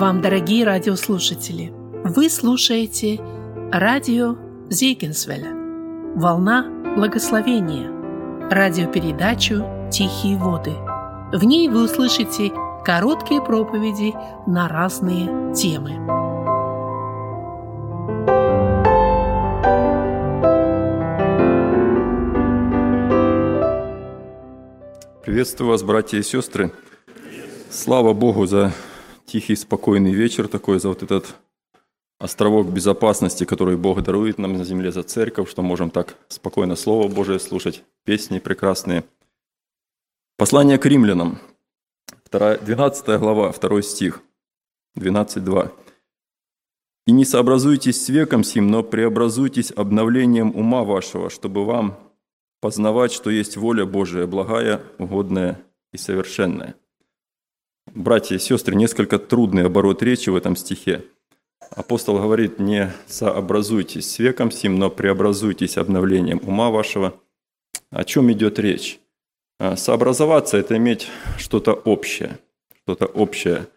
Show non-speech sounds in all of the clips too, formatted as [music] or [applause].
вам, дорогие радиослушатели! Вы слушаете радио Зейгенсвеля «Волна благословения» радиопередачу «Тихие воды». В ней вы услышите короткие проповеди на разные темы. Приветствую вас, братья и сестры. Слава Богу за тихий, спокойный вечер такой, за вот этот островок безопасности, который Бог дарует нам на земле за церковь, что можем так спокойно Слово Божие слушать, песни прекрасные. Послание к римлянам, 12 глава, 2 стих, 12.2. «И не сообразуйтесь с веком сим, но преобразуйтесь обновлением ума вашего, чтобы вам познавать, что есть воля Божия, благая, угодная и совершенная». Братья и сестры, несколько трудный оборот речи в этом стихе. Апостол говорит, не сообразуйтесь с веком сим, но преобразуйтесь обновлением ума вашего. О чем идет речь? А, сообразоваться – это иметь что-то общее, что-то общее.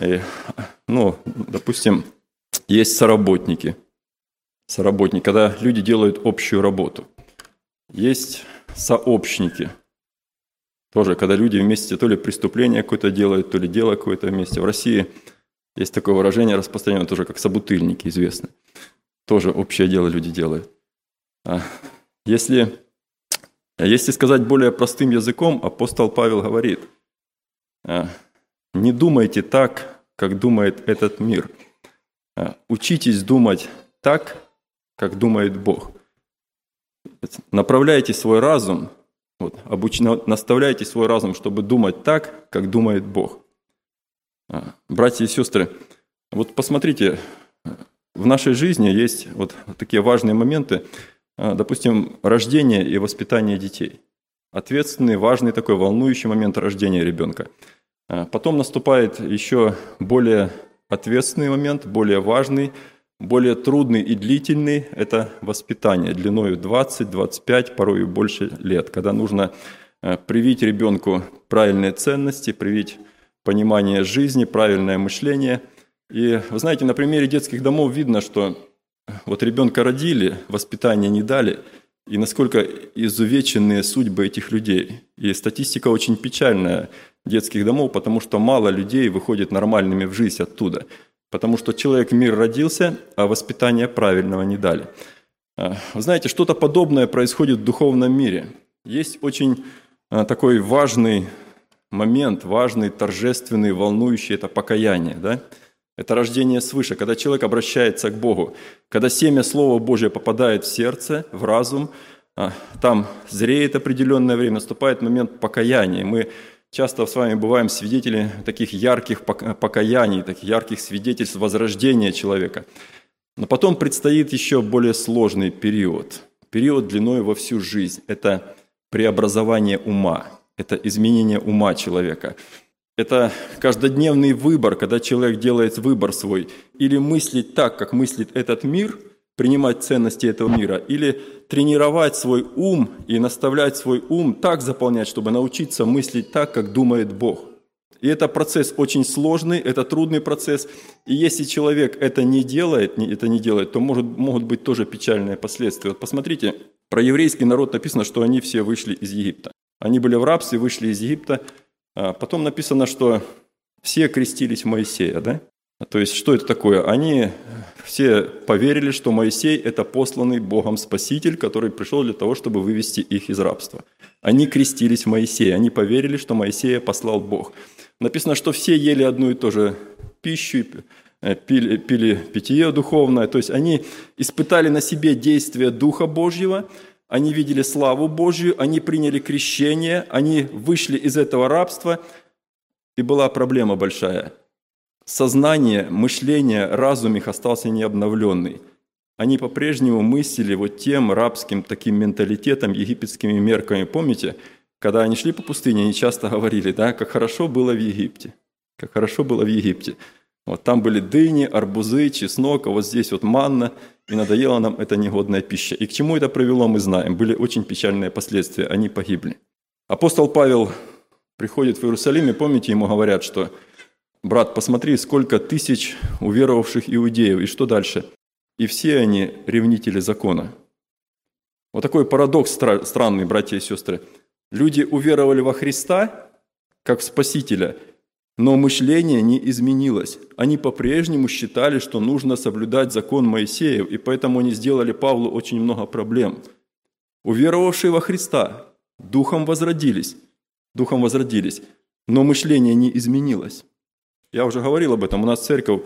И, ну, допустим, есть соработники. Соработники, когда люди делают общую работу. Есть сообщники – тоже, когда люди вместе то ли преступление какое-то делают, то ли дело какое-то вместе. В России есть такое выражение распространенное тоже, как собутыльники известны. Тоже общее дело люди делают. А если, если сказать более простым языком, апостол Павел говорит, а, не думайте так, как думает этот мир. А, учитесь думать так, как думает Бог. Направляйте свой разум вот, обуч... Наставляйте свой разум, чтобы думать так, как думает Бог. А, братья и сестры, вот посмотрите, в нашей жизни есть вот такие важные моменты, а, допустим, рождение и воспитание детей. Ответственный, важный такой волнующий момент рождения ребенка. А, потом наступает еще более ответственный момент, более важный – более трудный и длительный – это воспитание длиною 20, 25, порой и больше лет, когда нужно э, привить ребенку правильные ценности, привить понимание жизни, правильное мышление. И вы знаете, на примере детских домов видно, что вот ребенка родили, воспитание не дали, и насколько изувеченные судьбы этих людей. И статистика очень печальная детских домов, потому что мало людей выходит нормальными в жизнь оттуда – потому что человек мир родился, а воспитания правильного не дали. А, вы знаете, что-то подобное происходит в духовном мире. Есть очень а, такой важный момент, важный, торжественный, волнующий – это покаяние. Да? Это рождение свыше, когда человек обращается к Богу, когда семя Слова Божьего попадает в сердце, в разум, а, там зреет определенное время, наступает момент покаяния. Мы Часто с вами бываем свидетелями таких ярких покаяний, таких ярких свидетельств возрождения человека. Но потом предстоит еще более сложный период. Период длиной во всю жизнь. Это преобразование ума, это изменение ума человека. Это каждодневный выбор, когда человек делает выбор свой. Или мыслить так, как мыслит этот мир, принимать ценности этого мира, или тренировать свой ум и наставлять свой ум так заполнять, чтобы научиться мыслить так, как думает Бог. И это процесс очень сложный, это трудный процесс. И если человек это не делает, это не делает, то может, могут быть тоже печальные последствия. Вот посмотрите, про еврейский народ написано, что они все вышли из Египта. Они были в рабстве, вышли из Египта. А потом написано, что все крестились в Моисея, да? То есть, что это такое? Они все поверили, что Моисей – это посланный Богом Спаситель, который пришел для того, чтобы вывести их из рабства. Они крестились в Моисея, они поверили, что Моисея послал Бог. Написано, что все ели одну и ту же пищу, э, пили, пили питье духовное, то есть они испытали на себе действие Духа Божьего, они видели славу Божью, они приняли крещение, они вышли из этого рабства, и была проблема большая – сознание, мышление, разум их остался необновленный. Они по-прежнему мыслили вот тем рабским таким менталитетом, египетскими мерками. Помните, когда они шли по пустыне, они часто говорили, да, как хорошо было в Египте, как хорошо было в Египте. Вот там были дыни, арбузы, чеснок, а вот здесь вот манна, и надоела нам эта негодная пища. И к чему это привело, мы знаем. Были очень печальные последствия, они погибли. Апостол Павел приходит в Иерусалим, и помните, ему говорят, что брат, посмотри, сколько тысяч уверовавших иудеев, и что дальше? И все они ревнители закона. Вот такой парадокс странный, братья и сестры. Люди уверовали во Христа, как в Спасителя, но мышление не изменилось. Они по-прежнему считали, что нужно соблюдать закон Моисеев, и поэтому они сделали Павлу очень много проблем. Уверовавшие во Христа духом возродились, духом возродились, но мышление не изменилось. Я уже говорил об этом. У нас церковь,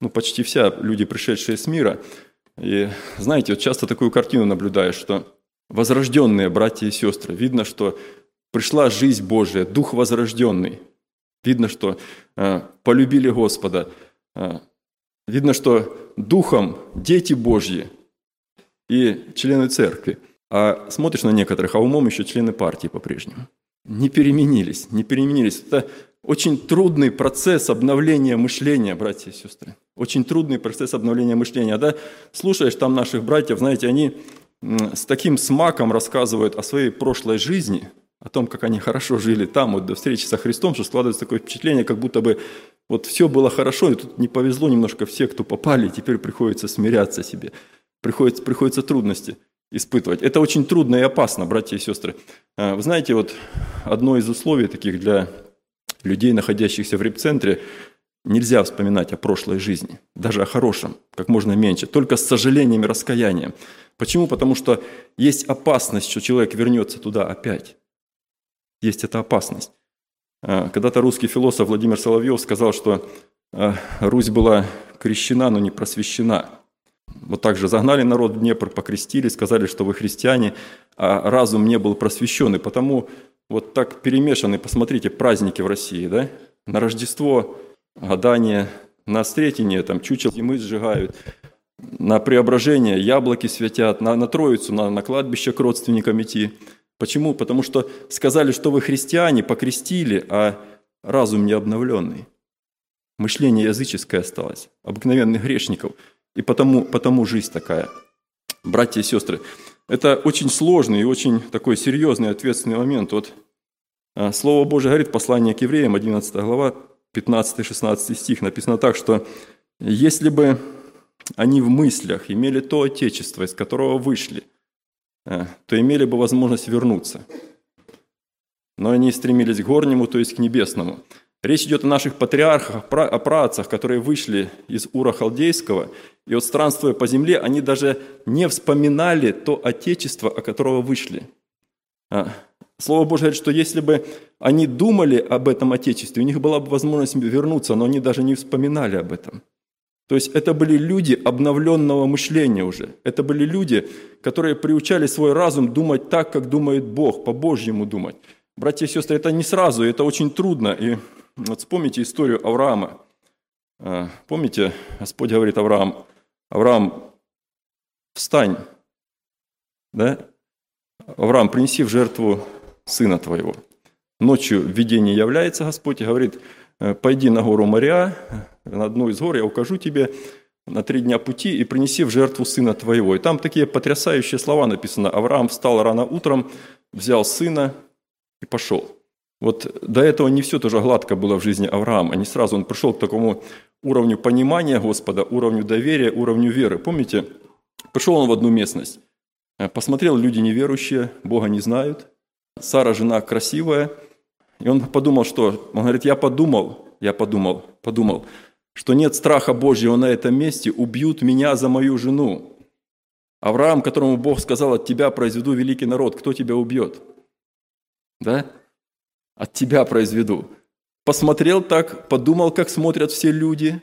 ну, почти вся люди, пришедшие с мира. И знаете, вот часто такую картину наблюдаешь, что возрожденные братья и сестры, видно, что пришла жизнь Божия, Дух возрожденный. Видно, что э, полюбили Господа. Э, видно, что Духом дети Божьи и члены церкви. А смотришь на некоторых, а умом еще члены партии по-прежнему. Не переменились, не переменились. Это очень трудный процесс обновления мышления, братья и сестры. Очень трудный процесс обновления мышления. Да, слушаешь там наших братьев, знаете, они с таким смаком рассказывают о своей прошлой жизни, о том, как они хорошо жили там, вот до встречи со Христом, что складывается такое впечатление, как будто бы вот все было хорошо, и тут не повезло немножко все, кто попали, и теперь приходится смиряться себе, приходится, приходится трудности испытывать. Это очень трудно и опасно, братья и сестры. А, вы знаете, вот одно из условий таких для людей, находящихся в репцентре, нельзя вспоминать о прошлой жизни, даже о хорошем, как можно меньше, только с сожалением и раскаянием. Почему? Потому что есть опасность, что человек вернется туда опять. Есть эта опасность. А, когда-то русский философ Владимир Соловьев сказал, что а, Русь была крещена, но не просвещена. Вот так же загнали народ в Днепр, покрестили, сказали, что вы христиане, а разум не был просвещен. И потому вот так перемешаны, посмотрите, праздники в России, да? На Рождество гадание, на Сретение там чучел зимы сжигают, на преображение яблоки светят, на, на Троицу, на, на кладбище к родственникам идти. Почему? Потому что сказали, что вы христиане, покрестили, а разум не обновленный. Мышление языческое осталось, обыкновенных грешников. И потому, потому жизнь такая. Братья и сестры, это очень сложный и очень такой серьезный ответственный момент. Вот а, Слово Божие говорит, послание к евреям, 11 глава, 15-16 стих, написано так, что если бы они в мыслях имели то отечество, из которого вышли, а, то имели бы возможность вернуться. Но они стремились к горнему, то есть к небесному. Речь идет о наших патриархах, о праотцах, которые вышли из Ура Халдейского, и вот странствуя по земле, они даже не вспоминали то Отечество, о которого вышли. А, Слово Божье говорит, что если бы они думали об этом Отечестве, у них была бы возможность вернуться, но они даже не вспоминали об этом. То есть это были люди обновленного мышления уже. Это были люди, которые приучали свой разум думать так, как думает Бог, по-божьему думать. Братья и сестры, это не сразу, это очень трудно. И вот вспомните историю Авраама. А, помните, Господь говорит Авраам, Авраам, встань, да? Авраам, принеси в жертву сына твоего. Ночью в видении является Господь и говорит, «Э, пойди на гору Мария, на одну из гор я укажу тебе на три дня пути и принеси в жертву сына твоего. И там такие потрясающие слова написано. Авраам встал рано утром, взял сына и пошел. Вот до этого не все тоже гладко было в жизни Авраама. Не сразу он пришел к такому уровню понимания Господа, уровню доверия, уровню веры. Помните, пришел он в одну местность, э, посмотрел, люди неверующие, Бога не знают, Сара жена красивая, и он подумал, что, он говорит, я подумал, я подумал, подумал, что нет страха Божьего на этом месте, убьют меня за мою жену. Авраам, которому Бог сказал, от тебя произведу великий народ, кто тебя убьет? Да? От тебя произведу. Посмотрел так, подумал, как смотрят все люди,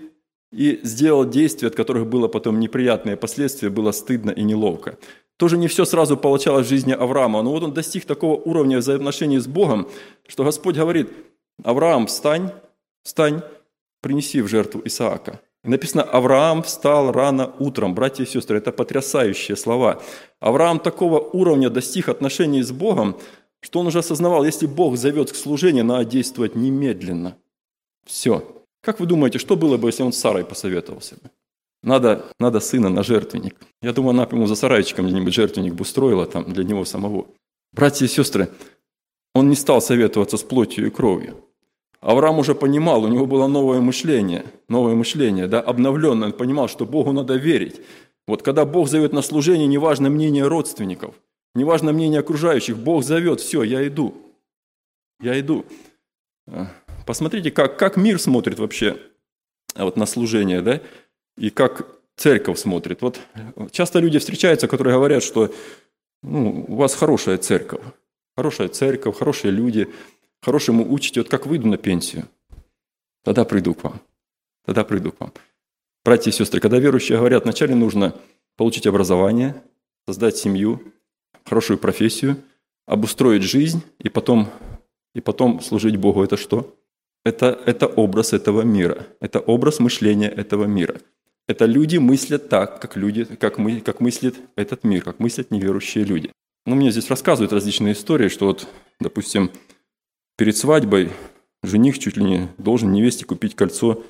и сделал действия, от которых было потом неприятные последствия, было стыдно и неловко. Тоже не все сразу получалось в жизни Авраама, но вот он достиг такого уровня взаимоотношений с Богом, что Господь говорит, Авраам, встань, встань, принеси в жертву Исаака. И написано, Авраам встал рано утром. Братья и сестры, это потрясающие слова. Авраам такого уровня достиг отношений с Богом, что он уже осознавал, если Бог зовет к служению, надо действовать немедленно. Все. Как вы думаете, что было бы, если он с Сарой посоветовался бы? Надо, надо сына на жертвенник. Я думаю, она ему за сарайчиком где-нибудь жертвенник бы устроила там для него самого. Братья и сестры, он не стал советоваться с плотью и кровью. Авраам уже понимал, у него было новое мышление, новое мышление, да, обновленное. Он понимал, что Богу надо верить. Вот когда Бог зовет на служение, неважно мнение родственников, неважно мнение окружающих, Бог зовет, все, я иду, я иду. А, посмотрите, как, как мир смотрит вообще вот, на служение, да, и как церковь смотрит. Вот часто люди встречаются, которые говорят, что ну, у вас хорошая церковь, хорошая церковь, хорошие люди, хорошему учите. Вот как выйду на пенсию, тогда приду к вам, тогда приду к вам. Братья и сестры, когда верующие говорят, вначале нужно получить образование, создать семью, хорошую профессию, обустроить жизнь и потом, и потом служить Богу. Это что? Это, это образ этого мира, это образ мышления этого мира. Это люди мыслят так, как, люди, как, мы, как мыслит этот мир, как мыслят неверующие люди. Ну, мне здесь рассказывают различные истории, что вот, допустим, перед свадьбой жених чуть ли не должен невесте купить кольцо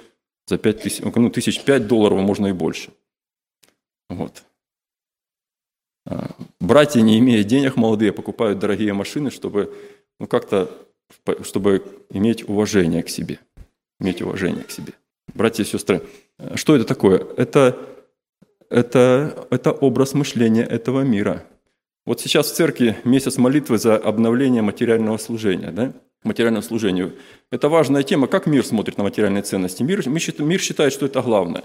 за 5 тысяч, ну, тысяч 5 долларов, можно и больше. Вот. Братья, не имея денег, молодые, покупают дорогие машины, чтобы ну, как-то чтобы иметь уважение к себе. Иметь уважение к себе. Братья и сестры, что это такое? Это, это, это образ мышления этого мира. Вот сейчас в церкви месяц молитвы за обновление материального служения. Да? материальному служению. Это важная тема, как мир смотрит на материальные ценности. Мир, мир считает, что это главное.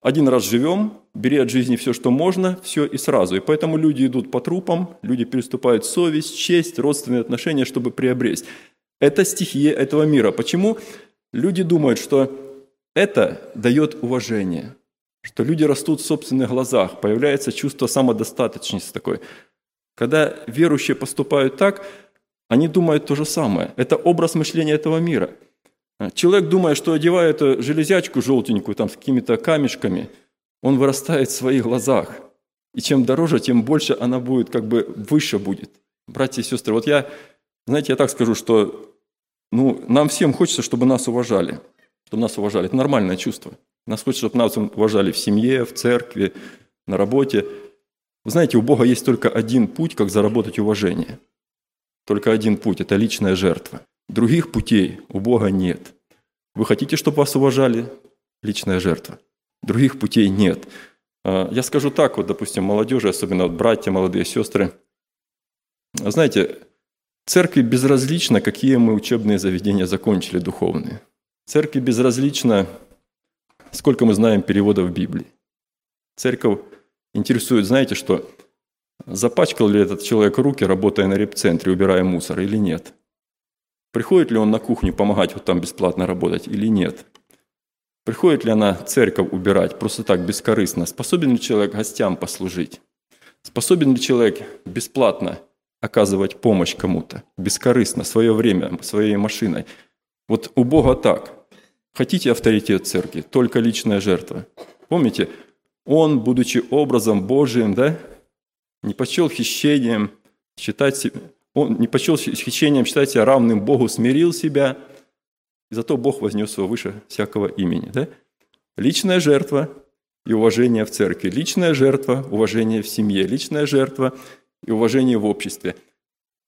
Один раз живем, бери от жизни все, что можно, все и сразу. И поэтому люди идут по трупам, люди переступают совесть, честь, родственные отношения, чтобы приобрести. Это стихия этого мира. Почему? Люди думают, что это дает уважение, что люди растут в собственных глазах, появляется чувство самодостаточности такой. Когда верующие поступают так, они думают то же самое. Это образ мышления этого мира. Человек, думая, что одевая эту железячку желтенькую там, с какими-то камешками, он вырастает в своих глазах. И чем дороже, тем больше она будет, как бы выше будет. Братья и сестры, вот я, знаете, я так скажу, что ну, нам всем хочется, чтобы нас уважали. Чтобы нас уважали. Это нормальное чувство. Нас хочется, чтобы нас уважали в семье, в церкви, на работе. Вы знаете, у Бога есть только один путь, как заработать уважение – только один путь – это личная жертва. Других путей у Бога нет. Вы хотите, чтобы вас уважали? Личная жертва. Других путей нет. А, я скажу так, вот, допустим, молодежи, особенно вот братья, молодые сестры. Знаете, церкви безразлично, какие мы учебные заведения закончили духовные. Церкви безразлично, сколько мы знаем переводов Библии. Церковь интересует, знаете, что Запачкал ли этот человек руки, работая на репцентре, убирая мусор, или нет? Приходит ли он на кухню помогать вот там бесплатно работать или нет? Приходит ли она церковь убирать просто так, бескорыстно? Способен ли человек гостям послужить? Способен ли человек бесплатно оказывать помощь кому-то, бескорыстно, свое время, своей машиной? Вот у Бога так. Хотите авторитет церкви? Только личная жертва. Помните, Он, будучи образом Божиим, да, не почел хищением считать себя, он не почел хищением себя равным Богу, смирил себя, и зато Бог вознес его выше всякого имени. Да? Личная жертва и уважение в церкви, личная жертва, уважение в семье, личная жертва и уважение в обществе.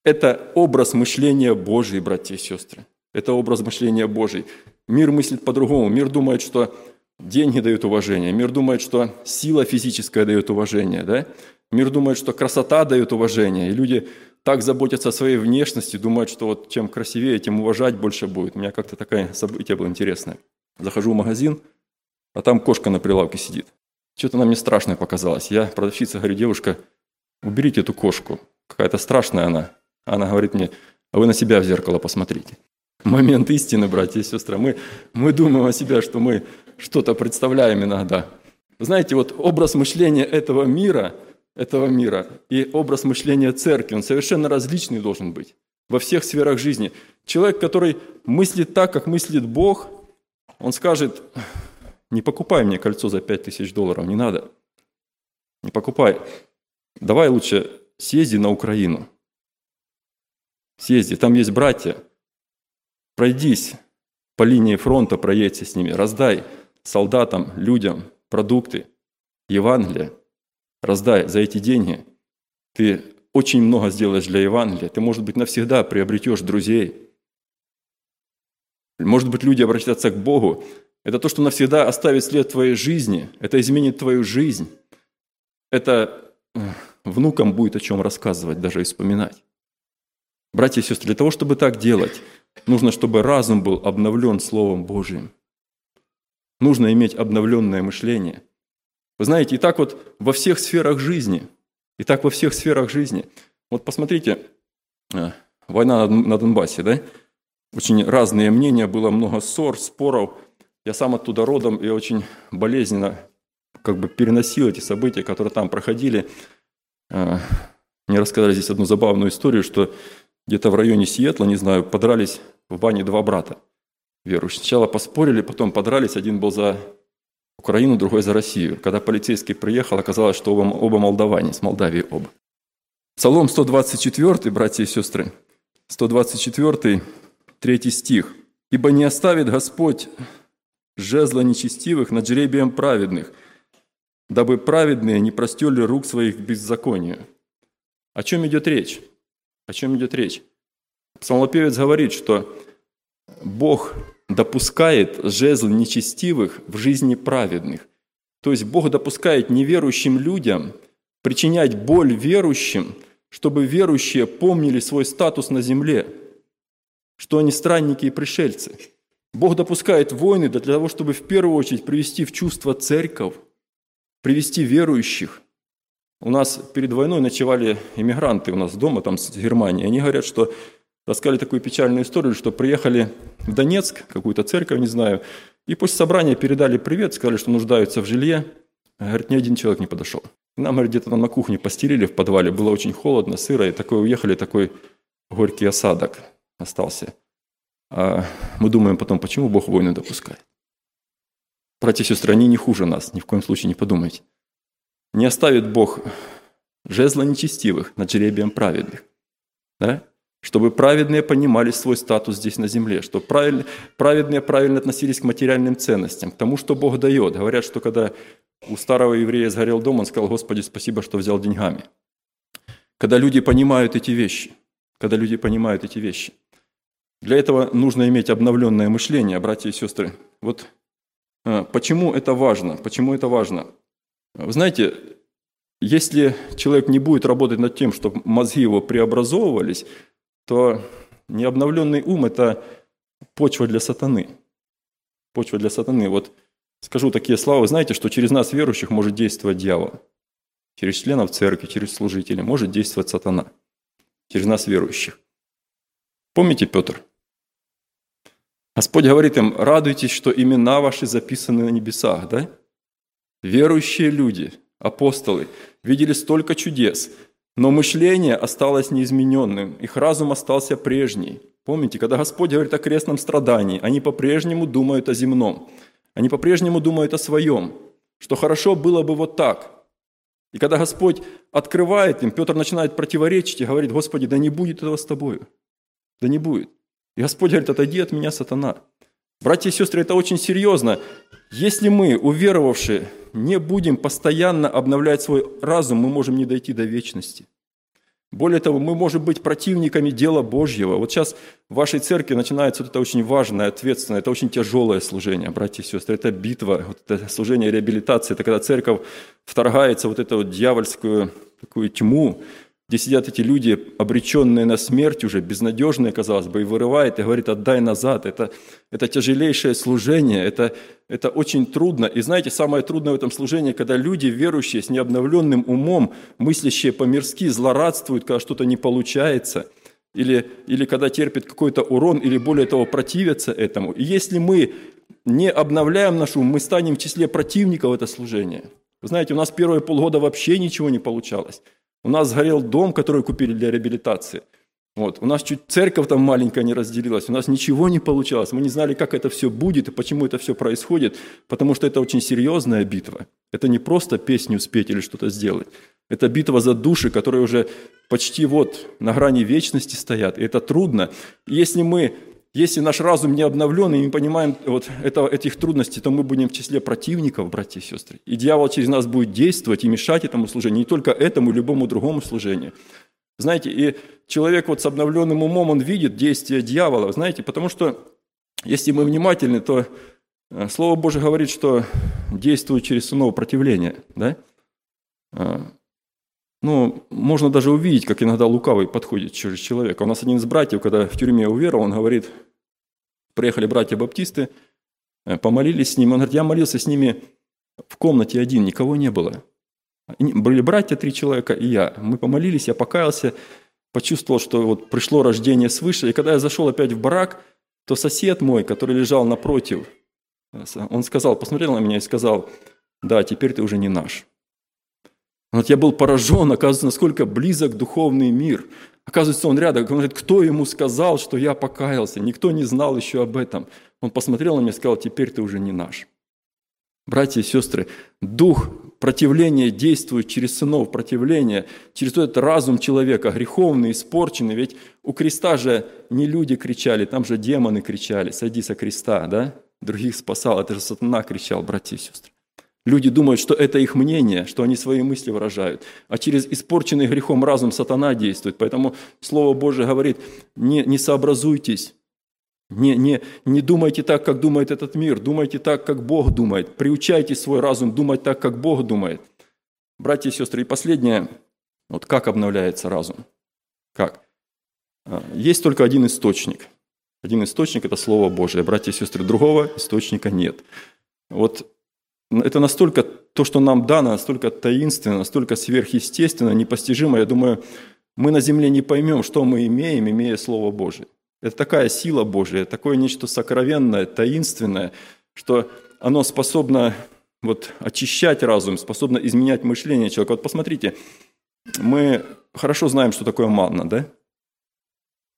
Это образ мышления Божий, братья и сестры. Это образ мышления Божий. Мир мыслит по-другому. Мир думает, что деньги дают уважение. Мир думает, что сила физическая дает уважение. Да? Мир думает, что красота дает уважение, и люди так заботятся о своей внешности, думают, что вот чем красивее, тем уважать больше будет. У меня как-то такое событие было интересное. Захожу в магазин, а там кошка на прилавке сидит. Что-то она мне страшное показалось. Я продавщица говорю, девушка, уберите эту кошку. Какая-то страшная она. Она говорит мне, а вы на себя в зеркало посмотрите. Момент истины, братья и сестры. Мы, мы думаем о себе, что мы что-то представляем иногда. Знаете, вот образ мышления этого мира – этого мира и образ мышления церкви, он совершенно различный должен быть во всех сферах жизни. Человек, который мыслит так, как мыслит Бог, он скажет, не покупай мне кольцо за 5000 долларов, не надо. Не покупай. Давай лучше съезди на Украину. Съезди, там есть братья. Пройдись по линии фронта, проедься с ними, раздай солдатам, людям продукты, Евангелие – раздай за эти деньги, ты очень много сделаешь для Евангелия. Ты, может быть, навсегда приобретешь друзей. может быть, люди обратятся к Богу. Это то, что навсегда оставит след твоей жизни. Это изменит твою жизнь. Это э, внукам будет о чем рассказывать, даже и вспоминать. Братья и сестры, для того, чтобы так делать, нужно, чтобы разум был обновлен Словом Божьим. Нужно иметь обновленное мышление. Вы знаете, и так вот во всех сферах жизни, и так во всех сферах жизни. Вот посмотрите, э, война на Донбассе, да? Очень разные мнения, было много ссор, споров. Я сам оттуда родом и очень болезненно как бы переносил эти события, которые там проходили. Э, мне рассказали здесь одну забавную историю, что где-то в районе Сиэтла, не знаю, подрались в бане два брата верующие. Сначала поспорили, потом подрались, один был за Украину, другой за Россию. Когда полицейский приехал, оказалось, что оба, оба молдаване, с Молдавии оба. Псалом 124, братья и сестры, 124, третий стих. «Ибо не оставит Господь жезла нечестивых над жребием праведных, дабы праведные не простерли рук своих к беззаконию». О чем идет речь? О чем идет речь? Псалмопевец говорит, что Бог допускает жезл нечестивых в жизни праведных. То есть Бог допускает неверующим людям причинять боль верующим, чтобы верующие помнили свой статус на земле, что они странники и пришельцы. Бог допускает войны для того, чтобы в первую очередь привести в чувство церковь, привести верующих – у нас перед войной ночевали иммигранты у нас дома, там с Германии. Они говорят, что рассказали такую печальную историю, что приехали в Донецк, какую-то церковь, не знаю, и после собрания передали привет, сказали, что нуждаются в жилье. Говорит, ни один человек не подошел. Нам, говорит, где-то там на кухне постелили в подвале, было очень холодно, сыро, и такой уехали, такой горький осадок остался. А мы думаем потом, почему Бог войны допускает. Братья и сестры, они не хуже нас, ни в коем случае не подумайте. Не оставит Бог жезла нечестивых над жребием праведных. Да? Чтобы праведные понимали свой статус здесь на земле, чтобы правильно, праведные правильно относились к материальным ценностям, к тому, что Бог дает. Говорят, что когда у старого еврея сгорел дом, он сказал, Господи, спасибо, что взял деньгами. Когда люди понимают эти вещи, когда люди понимают эти вещи. Для этого нужно иметь обновленное мышление, братья и сестры. Вот а, почему это важно? Почему это важно? Вы знаете, если человек не будет работать над тем, чтобы мозги его преобразовывались, то необновленный ум – это почва для сатаны. Почва для сатаны. Вот скажу такие слова, вы знаете, что через нас, верующих, может действовать дьявол. Через членов церкви, через служителей может действовать сатана. Через нас, верующих. Помните Петр? Господь говорит им, радуйтесь, что имена ваши записаны на небесах, да? Верующие люди, апостолы, видели столько чудес, но мышление осталось неизмененным, их разум остался прежний. Помните, когда Господь говорит о крестном страдании, они по-прежнему думают о земном, они по-прежнему думают о своем, что хорошо было бы вот так. И когда Господь открывает им, Петр начинает противоречить и говорит, Господи, да не будет этого с тобою, да не будет. И Господь говорит, отойди от меня, сатана. Братья и сестры, это очень серьезно. Если мы, уверовавшие, не будем постоянно обновлять свой разум, мы можем не дойти до вечности. Более того, мы можем быть противниками дела Божьего. Вот сейчас в вашей церкви начинается вот это очень важное, ответственное, это очень тяжелое служение, братья и сестры. Это битва, вот это служение реабилитации. Это когда церковь вторгается вот эту вот дьявольскую такую тьму, где сидят эти люди, обреченные на смерть уже, безнадежные, казалось бы, и вырывает, и говорит, отдай назад. Это, это тяжелейшее служение, это, это очень трудно. И знаете, самое трудное в этом служении, когда люди, верующие, с необновленным умом, мыслящие по-мирски, злорадствуют, когда что-то не получается, или, или когда терпят какой-то урон, или более того, противятся этому. И если мы не обновляем наш ум, мы станем в числе противников это служение. Вы знаете, у нас первые полгода вообще ничего не получалось. У нас сгорел дом, который купили для реабилитации. Вот. У нас чуть церковь там маленькая не разделилась, у нас ничего не получалось. Мы не знали, как это все будет и почему это все происходит, потому что это очень серьезная битва. Это не просто песню спеть или что-то сделать. Это битва за души, которые уже почти вот на грани вечности стоят. И это трудно. И если мы если наш разум не обновлен и не понимаем вот это, этих трудностей, то мы будем в числе противников, братья и сестры. И дьявол через нас будет действовать и мешать этому служению, не только этому, любому другому служению. Знаете, и человек вот с обновленным умом, он видит действия дьявола, знаете, потому что если мы внимательны, то э, Слово Божие говорит, что действует через сынов противления. Да? Э, ну, можно даже увидеть, как иногда лукавый подходит через человека. У нас один из братьев, когда в тюрьме уверовал, он говорит, приехали братья-баптисты, э, помолились с ним. Он говорит, я молился с ними в комнате один, никого не было. Были братья, три человека и я. Мы помолились, я покаялся, почувствовал, что вот пришло рождение свыше. И когда я зашел опять в барак, то сосед мой, который лежал напротив, он сказал, посмотрел на меня и сказал, да, теперь ты уже не наш. Вот я был поражен, оказывается, насколько близок духовный мир. Оказывается, он рядом. Он говорит, кто ему сказал, что я покаялся? Никто не знал еще об этом. Он посмотрел на меня и сказал, теперь ты уже не наш. Братья и сестры, дух противления действует через сынов противления, через этот разум человека, греховный, испорченный. Ведь у креста же не люди кричали, там же демоны кричали, сойди со креста, да? Других спасал, это же сатана кричал, братья и сестры. Люди думают, что это их мнение, что они свои мысли выражают. А через испорченный грехом разум сатана действует. Поэтому Слово Божие говорит, не, не сообразуйтесь, не, не, не думайте так, как думает этот мир, думайте так, как Бог думает. Приучайте свой разум думать так, как Бог думает. Братья и сестры, и последнее, вот как обновляется разум? Как? А, есть только один источник. Один источник – это Слово Божие. Братья и сестры, другого источника нет. Вот это настолько, то, что нам дано, настолько таинственно, настолько сверхъестественно, непостижимо. Я думаю, мы на земле не поймем, что мы имеем, имея Слово Божие. Это такая сила Божия, такое нечто сокровенное, таинственное, что оно способно вот, очищать разум, способно изменять мышление человека. Вот посмотрите, мы хорошо знаем, что такое манна, да?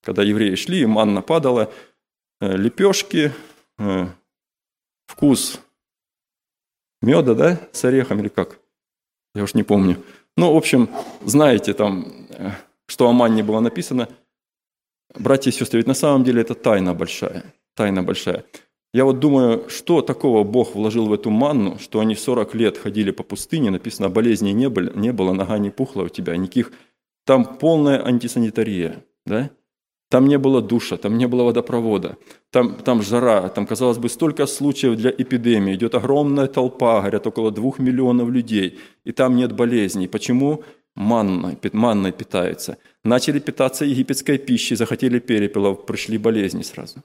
Когда евреи шли, манна падала, э, лепешки, э, вкус меда, да, с орехом или как? Я уж не помню. Ну, в общем, знаете там, э, что о манне было написано. Братья и сестры, ведь на самом деле это тайна большая. Тайна большая. Я вот думаю, что такого Бог вложил в эту манну, что они 40 лет ходили по пустыне, написано, болезней не было, не было, нога не пухла у тебя, никаких. Там полная антисанитария, да? Там не было душа, там не было водопровода, там, там жара, там, казалось бы, столько случаев для эпидемии, идет огромная толпа, говорят, около двух миллионов людей, и там нет болезней. Почему? Манной, манной питаются. Начали питаться египетской пищей, захотели перепелов, пришли болезни сразу.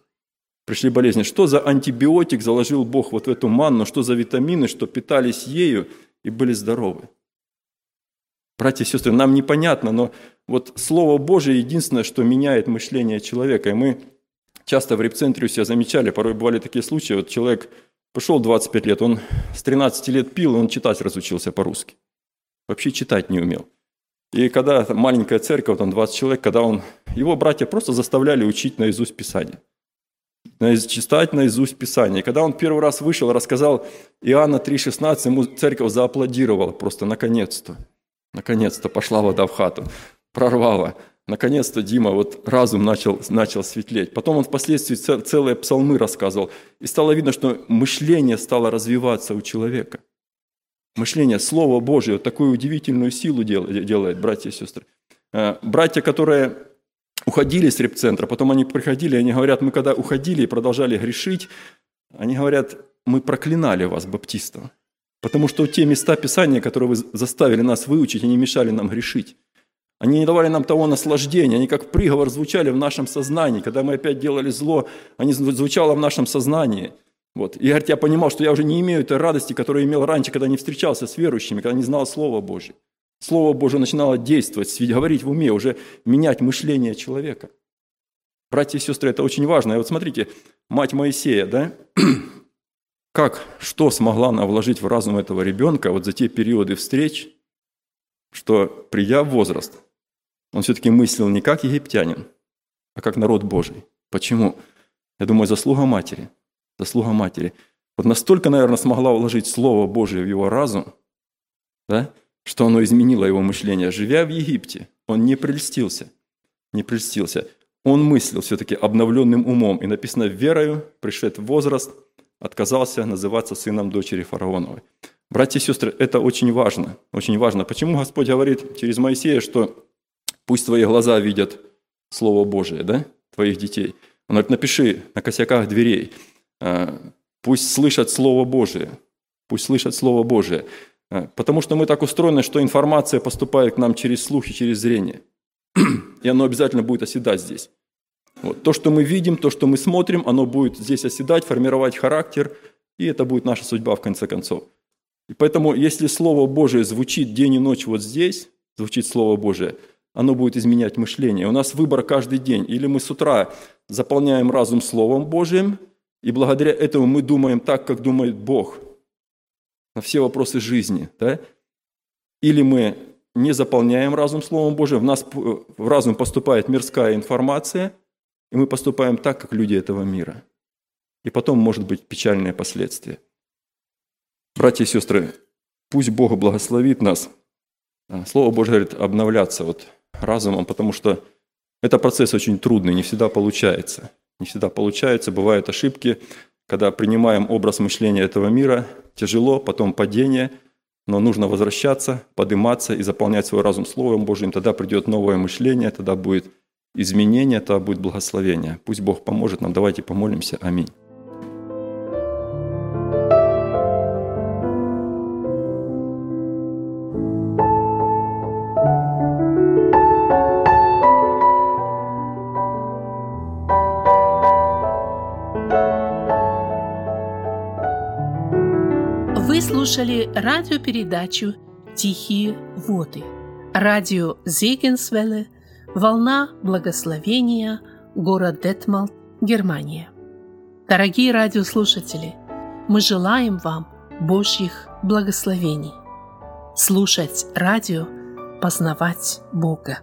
Пришли болезни. Что за антибиотик заложил Бог вот в эту манну, что за витамины, что питались ею и были здоровы? Братья и сестры, нам непонятно, но вот Слово Божие единственное, что меняет мышление человека. И мы часто в репцентре у себя замечали, порой бывали такие случаи, вот человек пошел 25 лет, он с 13 лет пил, он читать разучился по-русски. Вообще читать не умел. И когда маленькая церковь, там 20 человек, когда он, его братья просто заставляли учить наизусть Писание. Читать наизусть Писание. И когда он первый раз вышел, рассказал Иоанна 3,16, ему церковь зааплодировала просто наконец-то. Наконец-то пошла вода в хату прорвало. Наконец-то Дима, вот разум начал, начал светлеть. Потом он впоследствии целые псалмы рассказывал. И стало видно, что мышление стало развиваться у человека. Мышление, Слово Божье, вот такую удивительную силу делает, братья и сестры. Э, братья, которые уходили с репцентра, потом они приходили, они говорят, мы когда уходили и продолжали грешить, они говорят, мы проклинали вас, баптистов, потому что те места Писания, которые вы заставили нас выучить, они мешали нам грешить. Они не давали нам того наслаждения, они как приговор звучали в нашем сознании. Когда мы опять делали зло, они звучало в нашем сознании. Вот. И говорит, я понимал, что я уже не имею этой радости, которую имел раньше, когда не встречался с верующими, когда не знал Слова Божьего. Слово Божье начинало действовать, говорить в уме, уже менять мышление человека. Братья и сестры, это очень важно. И вот смотрите, мать Моисея, да, [clears throat] как, что смогла она вложить в разум этого ребенка вот за те периоды встреч, что придя в возраст, он все-таки мыслил не как египтянин, а как народ Божий. Почему? Я думаю, заслуга матери. Заслуга матери. Вот настолько, наверное, смогла уложить Слово Божие в его разум, да, что оно изменило его мышление. Живя в Египте, он не прельстился. Не прельстился. Он мыслил все-таки обновленным умом. И написано, верою, пришед возраст, отказался называться сыном дочери фараоновой. Братья и сестры, это очень важно. Очень важно. Почему Господь говорит через Моисея, что Пусть твои глаза видят Слово Божие, да, твоих детей. Он говорит, напиши на косяках дверей. Э, пусть слышат Слово Божие. Пусть слышат Слово Божие. Э, потому что мы так устроены, что информация поступает к нам через слух и через зрение. [clears throat] И оно обязательно будет оседать здесь. Вот. То, что мы видим, то, что мы смотрим, оно будет здесь оседать, формировать характер, и это будет наша судьба в конце концов. И поэтому, если Слово Божие звучит день и ночь вот здесь, звучит Слово Божие, оно будет изменять мышление. У нас выбор каждый день. Или мы с утра заполняем разум Словом Божьим, и благодаря этому мы думаем так, как думает Бог на все вопросы жизни. Да? Или мы не заполняем разум Словом Божьим, в нас в разум поступает мирская информация, и мы поступаем так, как люди этого мира. И потом может быть печальные последствия. Братья и сестры, пусть Бог благословит нас. А, Слово Божье говорит обновляться вот разумом, потому что это процесс очень трудный, не всегда получается. Не всегда получается, бывают ошибки, когда принимаем образ мышления этого мира, тяжело, потом падение, но нужно возвращаться, подниматься и заполнять свой разум Словом Божьим, тогда придет новое мышление, тогда будет изменение, тогда будет благословение. Пусть Бог поможет нам, давайте помолимся. Аминь. слушали радиопередачу «Тихие воды». Радио Зегенсвелле, «Волна благословения», город Детмалт, Германия. Дорогие радиослушатели, мы желаем вам Божьих благословений. Слушать радио, познавать Бога.